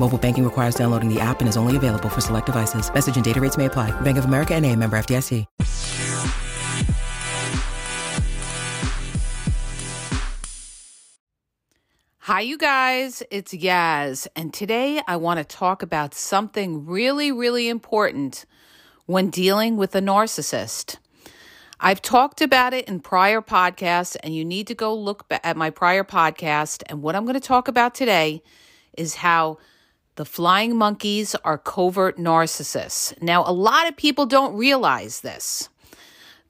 Mobile banking requires downloading the app and is only available for select devices. Message and data rates may apply. Bank of America and a member FDIC. Hi, you guys. It's Yaz. And today I want to talk about something really, really important when dealing with a narcissist. I've talked about it in prior podcasts, and you need to go look at my prior podcast. And what I'm going to talk about today is how the flying monkeys are covert narcissists. Now, a lot of people don't realize this.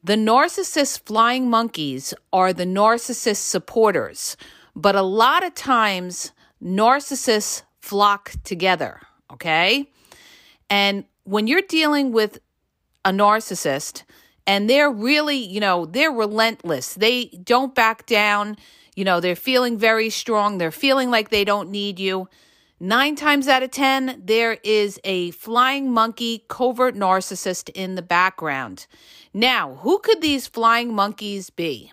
The narcissist flying monkeys are the narcissist supporters, but a lot of times narcissists flock together, okay? And when you're dealing with a narcissist, and they're really, you know, they're relentless. They don't back down. You know, they're feeling very strong. They're feeling like they don't need you. Nine times out of 10, there is a flying monkey covert narcissist in the background. Now, who could these flying monkeys be?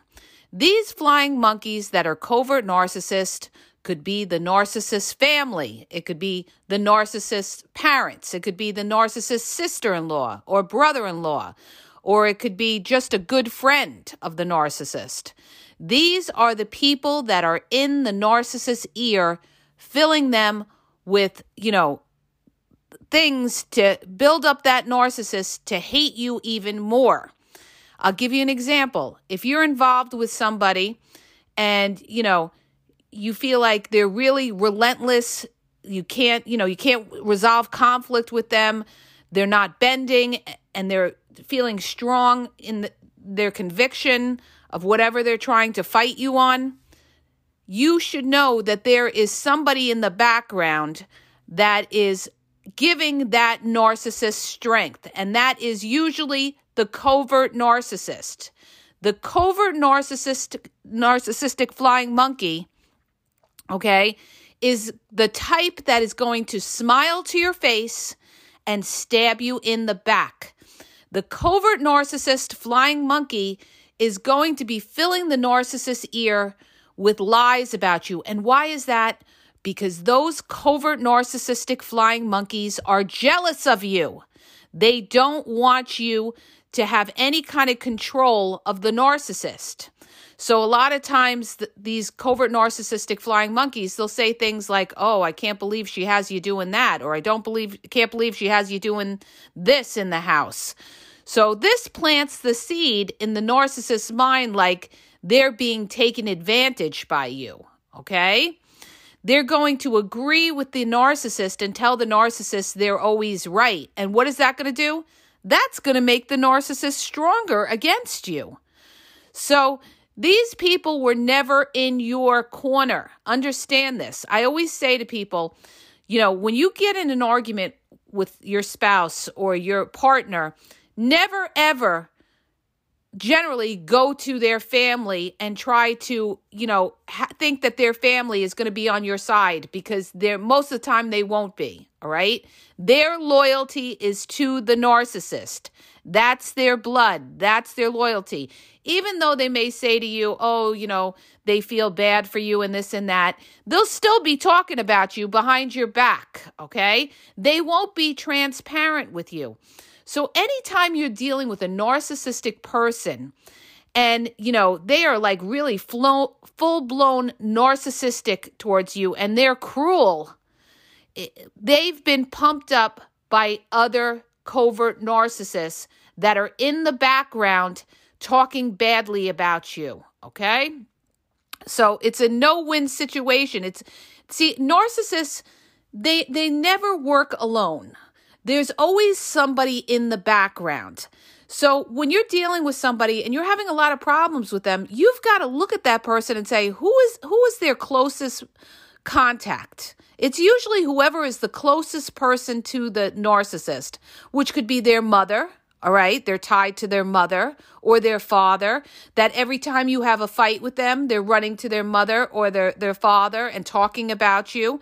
These flying monkeys that are covert narcissists could be the narcissist family. It could be the narcissist parents. It could be the narcissist sister in law or brother in law or it could be just a good friend of the narcissist. These are the people that are in the narcissist's ear, filling them with, you know, things to build up that narcissist to hate you even more. I'll give you an example. If you're involved with somebody and, you know, you feel like they're really relentless, you can't, you know, you can't resolve conflict with them, they're not bending and they're feeling strong in the, their conviction of whatever they're trying to fight you on, you should know that there is somebody in the background that is giving that narcissist strength. And that is usually the covert narcissist. The covert narcissist, narcissistic flying monkey, okay, is the type that is going to smile to your face and stab you in the back. The covert narcissist flying monkey is going to be filling the narcissist's ear with lies about you. And why is that? Because those covert narcissistic flying monkeys are jealous of you. They don't want you to have any kind of control of the narcissist. So a lot of times th- these covert narcissistic flying monkeys, they'll say things like, "Oh, I can't believe she has you doing that," or "I don't believe can't believe she has you doing this in the house." So this plants the seed in the narcissist's mind like they're being taken advantage by you, okay? They're going to agree with the narcissist and tell the narcissist they're always right. And what is that going to do? That's going to make the narcissist stronger against you. So these people were never in your corner. Understand this. I always say to people, you know, when you get in an argument with your spouse or your partner, never ever generally go to their family and try to, you know, ha- think that their family is going to be on your side because they're most of the time they won't be, all right? Their loyalty is to the narcissist. That's their blood. That's their loyalty. Even though they may say to you, oh, you know, they feel bad for you and this and that, they'll still be talking about you behind your back, okay? They won't be transparent with you. So anytime you're dealing with a narcissistic person, and you know they are like really full blown narcissistic towards you and they're cruel they've been pumped up by other covert narcissists that are in the background talking badly about you. Okay? So it's a no-win situation. It's see, narcissists, they they never work alone. There's always somebody in the background. So when you're dealing with somebody and you're having a lot of problems with them, you've got to look at that person and say, who is who is their closest contact? It's usually whoever is the closest person to the narcissist, which could be their mother, all right? They're tied to their mother or their father. That every time you have a fight with them, they're running to their mother or their, their father and talking about you.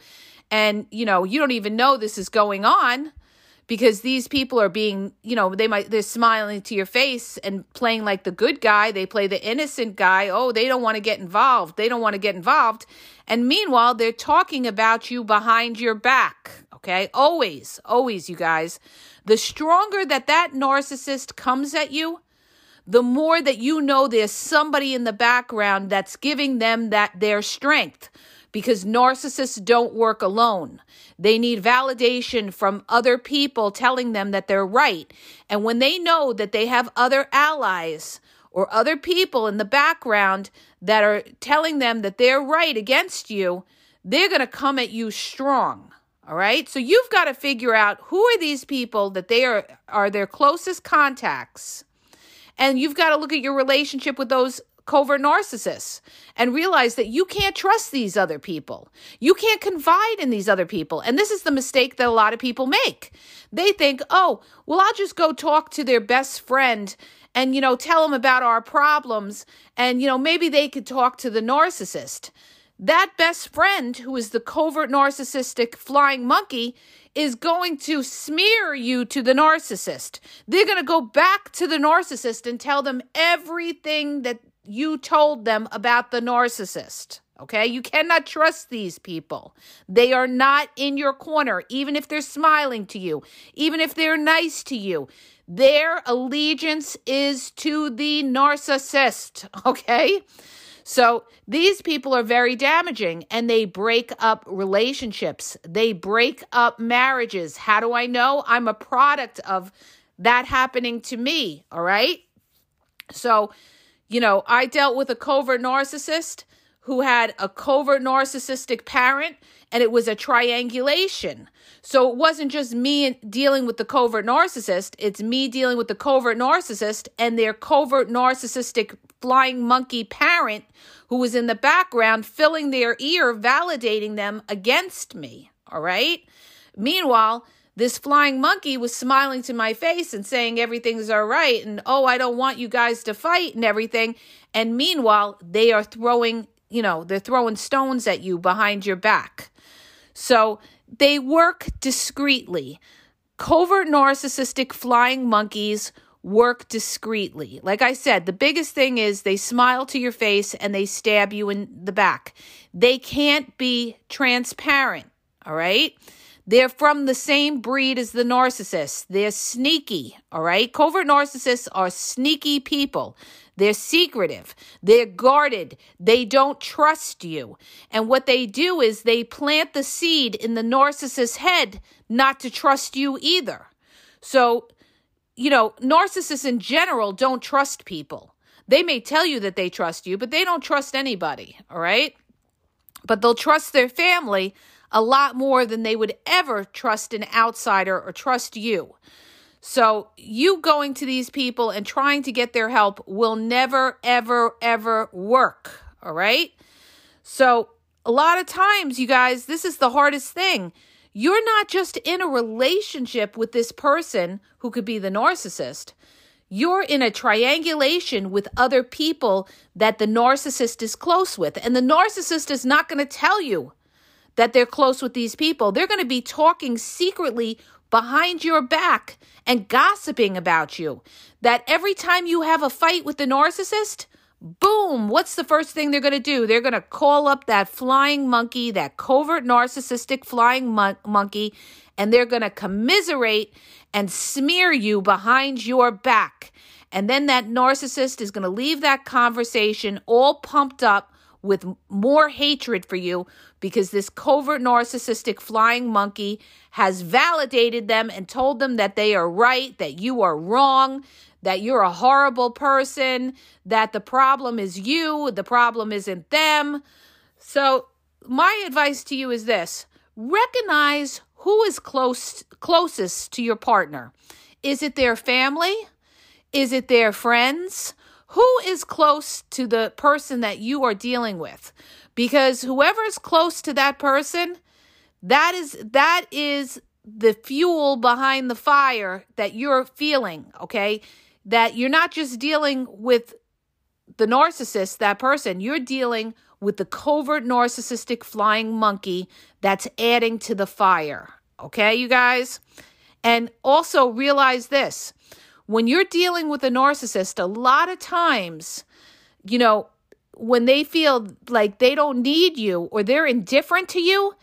And, you know, you don't even know this is going on because these people are being, you know, they might, they're smiling to your face and playing like the good guy. They play the innocent guy. Oh, they don't want to get involved. They don't want to get involved. And meanwhile, they're talking about you behind your back. Okay. Always, always, you guys. The stronger that that narcissist comes at you, the more that you know there's somebody in the background that's giving them that their strength because narcissists don't work alone. They need validation from other people telling them that they're right. And when they know that they have other allies or other people in the background that are telling them that they're right against you, they're going to come at you strong. All right? So you've got to figure out who are these people that they are are their closest contacts. And you've got to look at your relationship with those covert narcissists and realize that you can't trust these other people. You can't confide in these other people. And this is the mistake that a lot of people make. They think, oh, well, I'll just go talk to their best friend and, you know, tell them about our problems. And, you know, maybe they could talk to the narcissist. That best friend, who is the covert narcissistic flying monkey, is going to smear you to the narcissist. They're going to go back to the narcissist and tell them everything that you told them about the narcissist. Okay, you cannot trust these people. They are not in your corner, even if they're smiling to you, even if they're nice to you. Their allegiance is to the narcissist. Okay, so these people are very damaging and they break up relationships, they break up marriages. How do I know? I'm a product of that happening to me. All right, so you know, I dealt with a covert narcissist who had a covert narcissistic parent, and it was a triangulation. So it wasn't just me dealing with the covert narcissist, it's me dealing with the covert narcissist and their covert narcissistic flying monkey parent who was in the background filling their ear, validating them against me. All right. Meanwhile, this flying monkey was smiling to my face and saying everything's all right and oh i don't want you guys to fight and everything. And meanwhile they are throwing you know they're throwing stones at you behind your back. So they work discreetly. Covert narcissistic flying monkeys work discreetly. Like i said the biggest thing is they smile to your face and they stab you in the back. They can't be transparent all right they're from the same breed as the narcissists. They're sneaky, all right? Covert narcissists are sneaky people. They're secretive. They're guarded. They don't trust you. And what they do is they plant the seed in the narcissist's head not to trust you either. So, you know, narcissists in general don't trust people. They may tell you that they trust you, but they don't trust anybody, all right? But they'll trust their family a lot more than they would ever trust an outsider or trust you. So, you going to these people and trying to get their help will never, ever, ever work. All right. So, a lot of times, you guys, this is the hardest thing. You're not just in a relationship with this person who could be the narcissist. You're in a triangulation with other people that the narcissist is close with. And the narcissist is not going to tell you that they're close with these people. They're going to be talking secretly behind your back and gossiping about you. That every time you have a fight with the narcissist, boom, what's the first thing they're going to do? They're going to call up that flying monkey, that covert narcissistic flying mon- monkey, and they're going to commiserate and smear you behind your back. And then that narcissist is going to leave that conversation all pumped up with more hatred for you because this covert narcissistic flying monkey has validated them and told them that they are right, that you are wrong, that you're a horrible person, that the problem is you, the problem isn't them. So, my advice to you is this recognize who is close closest to your partner. Is it their family? Is it their friends? Who is close to the person that you are dealing with? Because whoever is close to that person, that is that is the fuel behind the fire that you're feeling, okay? That you're not just dealing with the narcissist, that person, you're dealing with the covert narcissistic flying monkey that's adding to the fire. Okay, you guys? And also realize this when you're dealing with a narcissist, a lot of times, you know, when they feel like they don't need you or they're indifferent to you,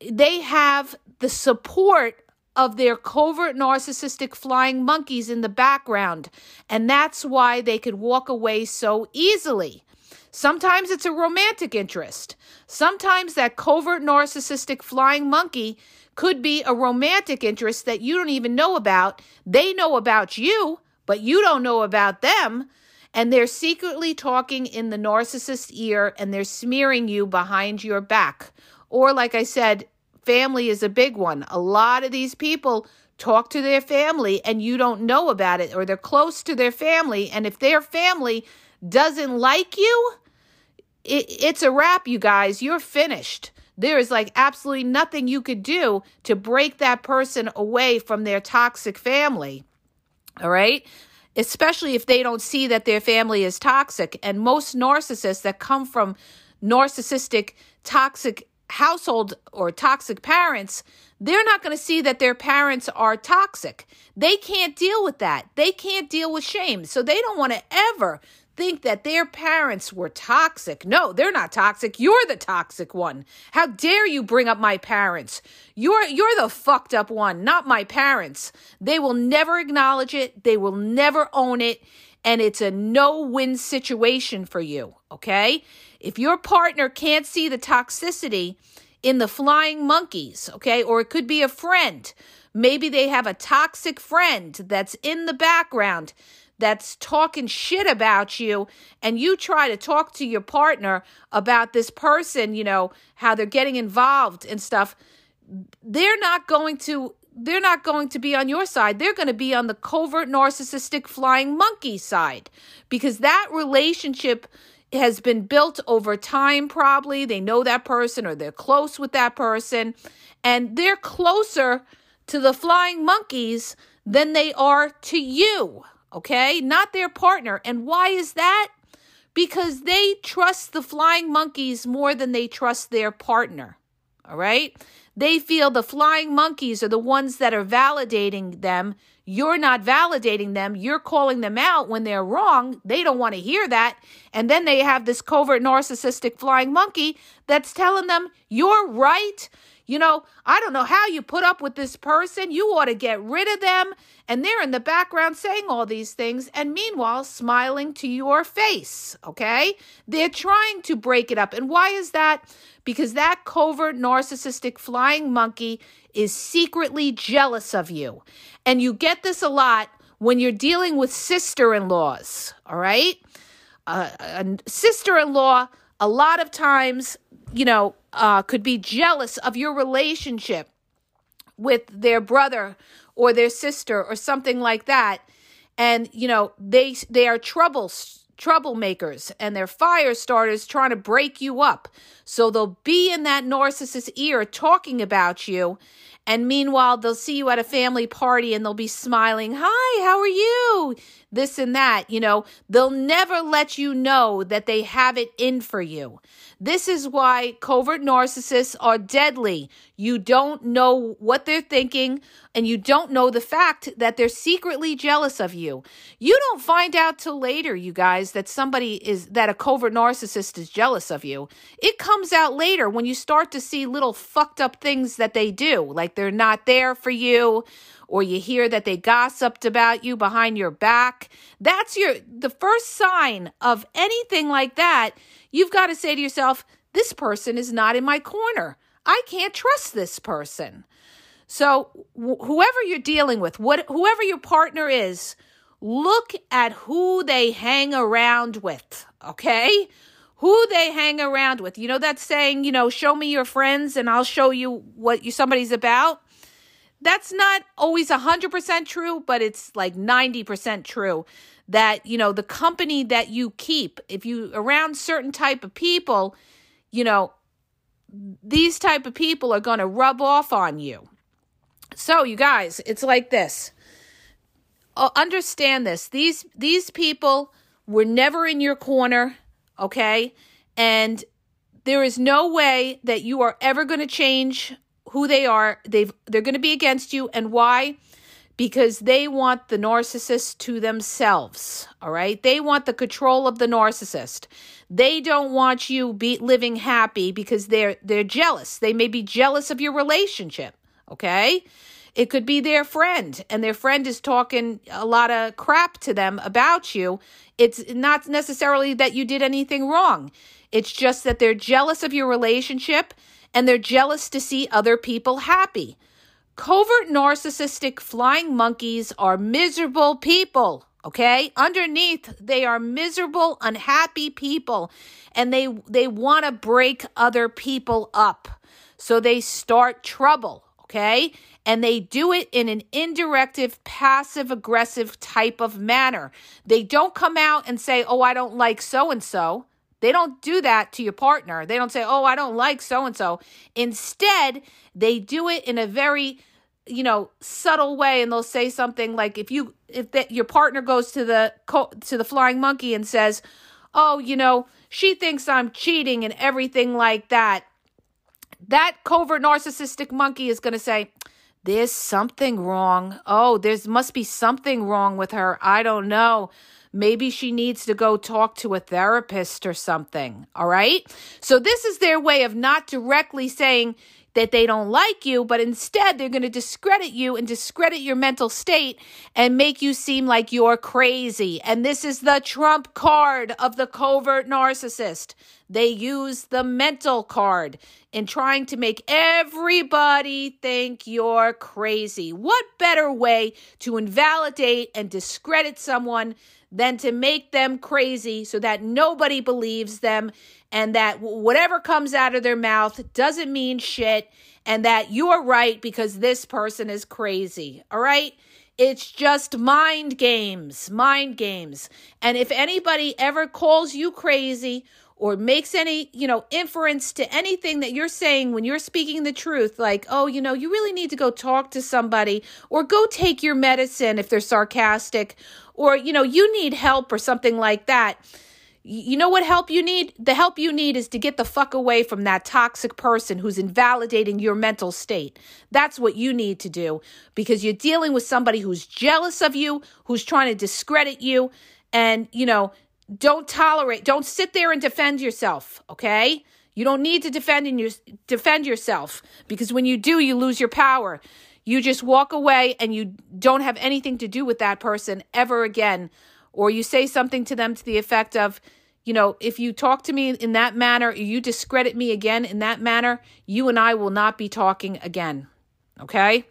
they have the support of their covert narcissistic flying monkeys in the background. And that's why they could walk away so easily. Sometimes it's a romantic interest. Sometimes that covert narcissistic flying monkey could be a romantic interest that you don't even know about. They know about you, but you don't know about them. And they're secretly talking in the narcissist's ear and they're smearing you behind your back. Or, like I said, family is a big one. A lot of these people talk to their family and you don't know about it, or they're close to their family. And if their family doesn't like you, it, it's a wrap, you guys. You're finished. There is like absolutely nothing you could do to break that person away from their toxic family. All right? Especially if they don't see that their family is toxic. And most narcissists that come from narcissistic, toxic household or toxic parents, they're not going to see that their parents are toxic. They can't deal with that. They can't deal with shame. So they don't want to ever think that their parents were toxic. No, they're not toxic. You're the toxic one. How dare you bring up my parents? You're you're the fucked up one, not my parents. They will never acknowledge it. They will never own it, and it's a no-win situation for you, okay? If your partner can't see the toxicity in the flying monkeys, okay? Or it could be a friend. Maybe they have a toxic friend that's in the background that's talking shit about you and you try to talk to your partner about this person, you know, how they're getting involved and stuff, they're not going to they're not going to be on your side. They're going to be on the covert narcissistic flying monkey side because that relationship has been built over time probably. They know that person or they're close with that person and they're closer to the flying monkeys than they are to you okay? Not their partner. And why is that? Because they trust the flying monkeys more than they trust their partner, all right? They feel the flying monkeys are the ones that are validating them. You're not validating them. You're calling them out when they're wrong. They don't want to hear that. And then they have this covert narcissistic flying monkey that's telling them, You're right. You know, I don't know how you put up with this person. You ought to get rid of them. And they're in the background saying all these things and meanwhile smiling to your face. Okay. They're trying to break it up. And why is that? Because that covert narcissistic flying monkey is secretly jealous of you. And you get this a lot when you're dealing with sister in laws. All right. Uh, a sister in law, a lot of times, you know, uh, could be jealous of your relationship with their brother or their sister or something like that. And you know they they are troubles troublemakers and they're fire starters trying to break you up. So they'll be in that narcissist's ear talking about you. And meanwhile they'll see you at a family party and they'll be smiling hi how are you this and that you know they'll never let you know that they have it in for you this is why covert narcissists are deadly. You don't know what they're thinking, and you don't know the fact that they're secretly jealous of you. You don't find out till later, you guys, that somebody is, that a covert narcissist is jealous of you. It comes out later when you start to see little fucked up things that they do, like they're not there for you or you hear that they gossiped about you behind your back. That's your the first sign of anything like that. You've got to say to yourself, this person is not in my corner. I can't trust this person. So wh- whoever you're dealing with, what whoever your partner is, look at who they hang around with, okay? Who they hang around with. You know that saying, you know, show me your friends and I'll show you what you somebody's about? That's not always 100% true, but it's like 90% true that, you know, the company that you keep, if you around certain type of people, you know, these type of people are going to rub off on you. So, you guys, it's like this. Uh, understand this. These these people were never in your corner, okay? And there is no way that you are ever going to change who they are. They've they're going to be against you and why? Because they want the narcissist to themselves, all right? They want the control of the narcissist. They don't want you be living happy because they're they're jealous. They may be jealous of your relationship, okay? It could be their friend, and their friend is talking a lot of crap to them about you. It's not necessarily that you did anything wrong. It's just that they're jealous of your relationship and they're jealous to see other people happy. Covert narcissistic flying monkeys are miserable people, okay? Underneath, they are miserable, unhappy people and they they want to break other people up. So they start trouble, okay? and they do it in an indirective, passive aggressive type of manner. They don't come out and say, Oh, I don't like so and so. They don't do that to your partner. They don't say, Oh, I don't like so and so. Instead, they do it in a very you know subtle way and they'll say something like if you if that your partner goes to the to the flying monkey and says oh you know she thinks i'm cheating and everything like that that covert narcissistic monkey is going to say there's something wrong. Oh, there's must be something wrong with her. I don't know. Maybe she needs to go talk to a therapist or something. All right. So, this is their way of not directly saying that they don't like you, but instead they're going to discredit you and discredit your mental state and make you seem like you're crazy. And this is the trump card of the covert narcissist. They use the mental card in trying to make everybody think you're crazy. What better way to invalidate and discredit someone than to make them crazy so that nobody believes them and that whatever comes out of their mouth doesn't mean shit and that you're right because this person is crazy. All right? It's just mind games, mind games. And if anybody ever calls you crazy or makes any, you know, inference to anything that you're saying when you're speaking the truth, like, oh, you know, you really need to go talk to somebody or go take your medicine if they're sarcastic or, you know, you need help or something like that you know what help you need? The help you need is to get the fuck away from that toxic person who's invalidating your mental state. That's what you need to do because you're dealing with somebody who's jealous of you, who's trying to discredit you, and, you know, don't tolerate, don't sit there and defend yourself, okay? You don't need to defend and you defend yourself because when you do, you lose your power. You just walk away and you don't have anything to do with that person ever again or you say something to them to the effect of, you know, if you talk to me in that manner, you discredit me again in that manner, you and I will not be talking again. Okay?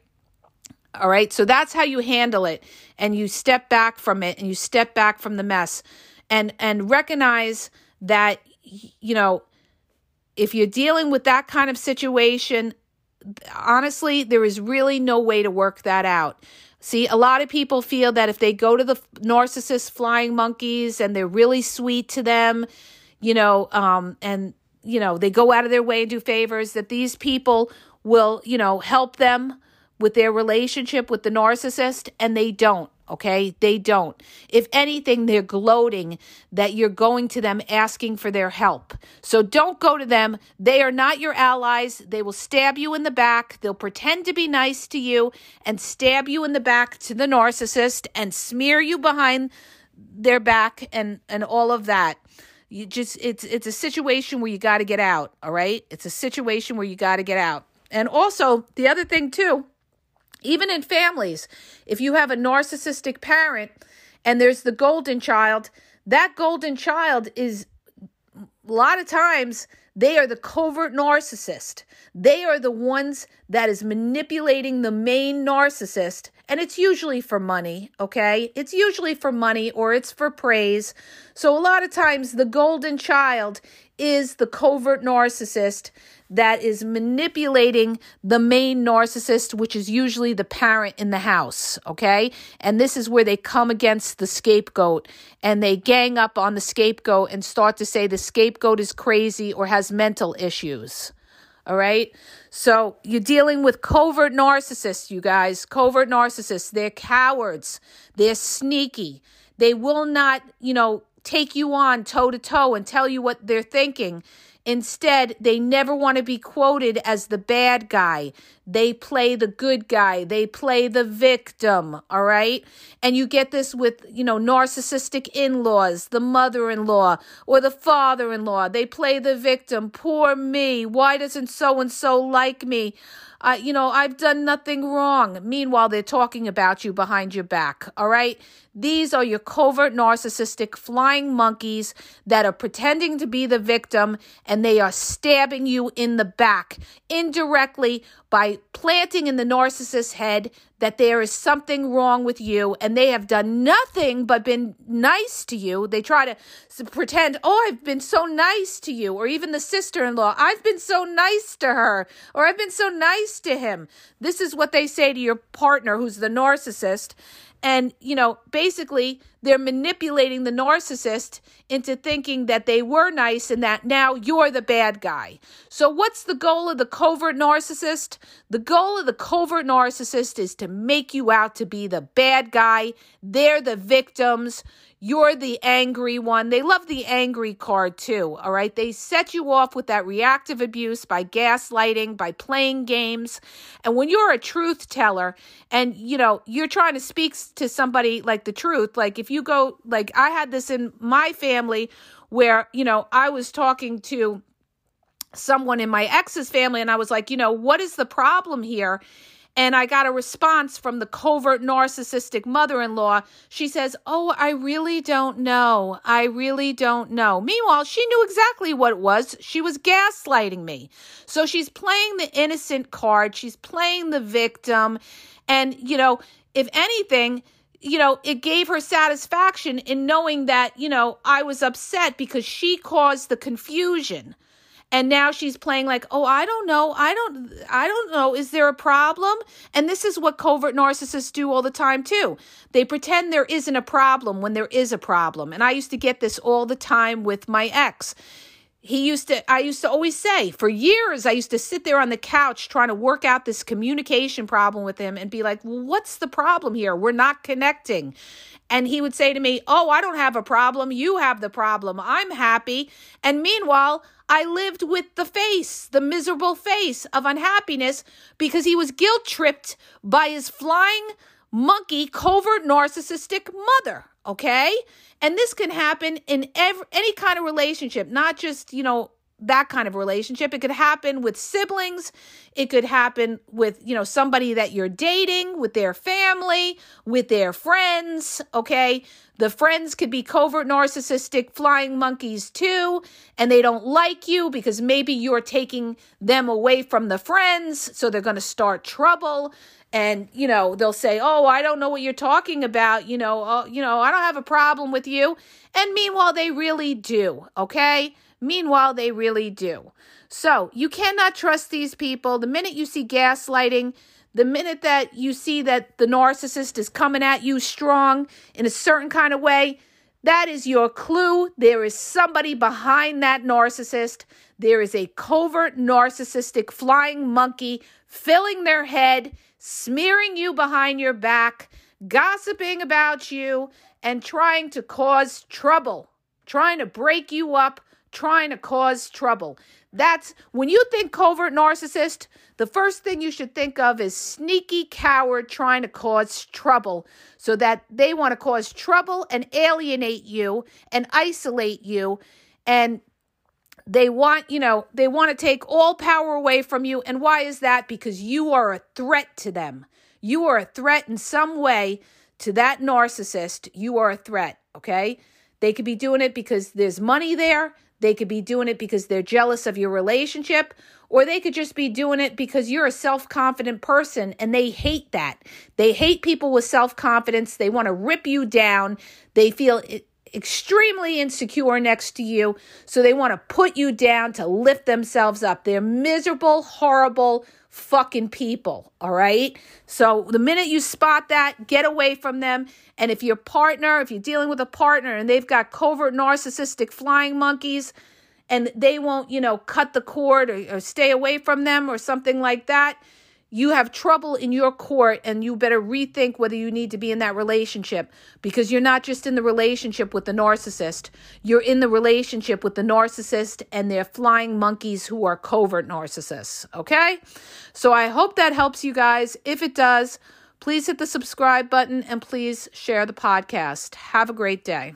All right? So that's how you handle it and you step back from it and you step back from the mess and and recognize that you know, if you're dealing with that kind of situation, honestly, there is really no way to work that out. See, a lot of people feel that if they go to the narcissist flying monkeys and they're really sweet to them, you know, um, and, you know, they go out of their way and do favors, that these people will, you know, help them with their relationship with the narcissist, and they don't. Okay, they don't. If anything, they're gloating that you're going to them asking for their help. So don't go to them. They are not your allies. They will stab you in the back. They'll pretend to be nice to you and stab you in the back to the narcissist and smear you behind their back and and all of that. You just it's it's a situation where you got to get out, all right? It's a situation where you got to get out. And also, the other thing too, Even in families, if you have a narcissistic parent and there's the golden child, that golden child is a lot of times they are the covert narcissist. They are the ones that is manipulating the main narcissist. And it's usually for money, okay? It's usually for money or it's for praise. So a lot of times the golden child is the covert narcissist that is manipulating the main narcissist, which is usually the parent in the house. Okay. And this is where they come against the scapegoat and they gang up on the scapegoat and start to say the scapegoat is crazy or has mental issues. All right. So you're dealing with covert narcissists, you guys. Covert narcissists. They're cowards. They're sneaky. They will not, you know, take you on toe to toe and tell you what they're thinking. Instead, they never want to be quoted as the bad guy. They play the good guy. They play the victim, all right? And you get this with, you know, narcissistic in laws, the mother in law or the father in law. They play the victim. Poor me. Why doesn't so and so like me? Uh, you know, I've done nothing wrong. Meanwhile, they're talking about you behind your back. All right. These are your covert narcissistic flying monkeys that are pretending to be the victim and they are stabbing you in the back indirectly by planting in the narcissist's head that there is something wrong with you and they have done nothing but been nice to you. They try to pretend, oh, I've been so nice to you, or even the sister in law, I've been so nice to her, or I've been so nice to him. This is what they say to your partner who's the narcissist. And, you know, basically, they're manipulating the narcissist into thinking that they were nice and that now you're the bad guy. So, what's the goal of the covert narcissist? The goal of the covert narcissist is to make you out to be the bad guy. They're the victims. You're the angry one. They love the angry card too, all right? They set you off with that reactive abuse by gaslighting, by playing games. And when you're a truth teller and, you know, you're trying to speak to somebody like the truth, like if you go, like I had this in my family where, you know, I was talking to someone in my ex's family and I was like, you know, what is the problem here? And I got a response from the covert narcissistic mother in law. She says, Oh, I really don't know. I really don't know. Meanwhile, she knew exactly what it was. She was gaslighting me. So she's playing the innocent card, she's playing the victim. And, you know, if anything, you know, it gave her satisfaction in knowing that, you know, I was upset because she caused the confusion and now she's playing like oh i don't know. I don't i don't know. Is there a problem? And this is what covert narcissists do all the time too. They pretend there isn't a problem when there is a problem. And i used to get this all the time with my ex he used to i used to always say for years i used to sit there on the couch trying to work out this communication problem with him and be like well, what's the problem here? We're not connecting. And he would say to me oh i don't have a problem. You have the problem. I'm happy. And meanwhile I lived with the face, the miserable face of unhappiness because he was guilt tripped by his flying monkey covert narcissistic mother. Okay. And this can happen in every, any kind of relationship, not just, you know, that kind of relationship. It could happen with siblings. It could happen with, you know, somebody that you're dating, with their family, with their friends. Okay. The friends could be covert narcissistic flying monkeys too, and they don't like you because maybe you're taking them away from the friends. So they're going to start trouble. And, you know, they'll say, Oh, I don't know what you're talking about. You know, uh, you know, I don't have a problem with you. And meanwhile, they really do. Okay. Meanwhile, they really do. So you cannot trust these people. The minute you see gaslighting, the minute that you see that the narcissist is coming at you strong in a certain kind of way, that is your clue. There is somebody behind that narcissist. There is a covert narcissistic flying monkey filling their head, smearing you behind your back, gossiping about you, and trying to cause trouble, trying to break you up, trying to cause trouble. That's when you think covert narcissist, the first thing you should think of is sneaky coward trying to cause trouble so that they want to cause trouble and alienate you and isolate you and they want, you know, they want to take all power away from you. And why is that? Because you are a threat to them. You are a threat in some way to that narcissist. You are a threat, okay? They could be doing it because there's money there. They could be doing it because they're jealous of your relationship, or they could just be doing it because you're a self confident person and they hate that. They hate people with self confidence. They want to rip you down. They feel extremely insecure next to you. So they want to put you down to lift themselves up. They're miserable, horrible, fucking people. All right. So the minute you spot that, get away from them. And if your partner, if you're dealing with a partner and they've got covert narcissistic flying monkeys and they won't, you know, cut the cord or, or stay away from them or something like that, you have trouble in your court and you better rethink whether you need to be in that relationship because you're not just in the relationship with the narcissist. You're in the relationship with the narcissist and their flying monkeys who are covert narcissists okay? So i hope that helps you guys. If it does please hit the subscribe button and please share the podcast. Have a great day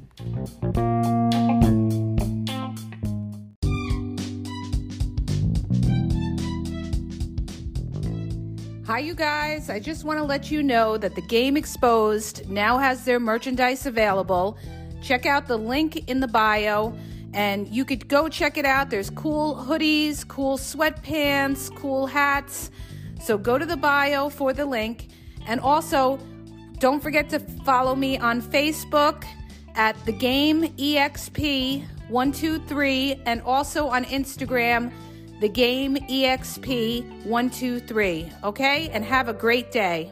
You guys. I just want to let you know that the Game Exposed now has their merchandise available. Check out the link in the bio and you could go check it out. There's cool hoodies, cool sweatpants, cool hats. So go to the bio for the link. And also, don't forget to follow me on Facebook at the game exp123 and also on Instagram the game EXP 123, okay? And have a great day.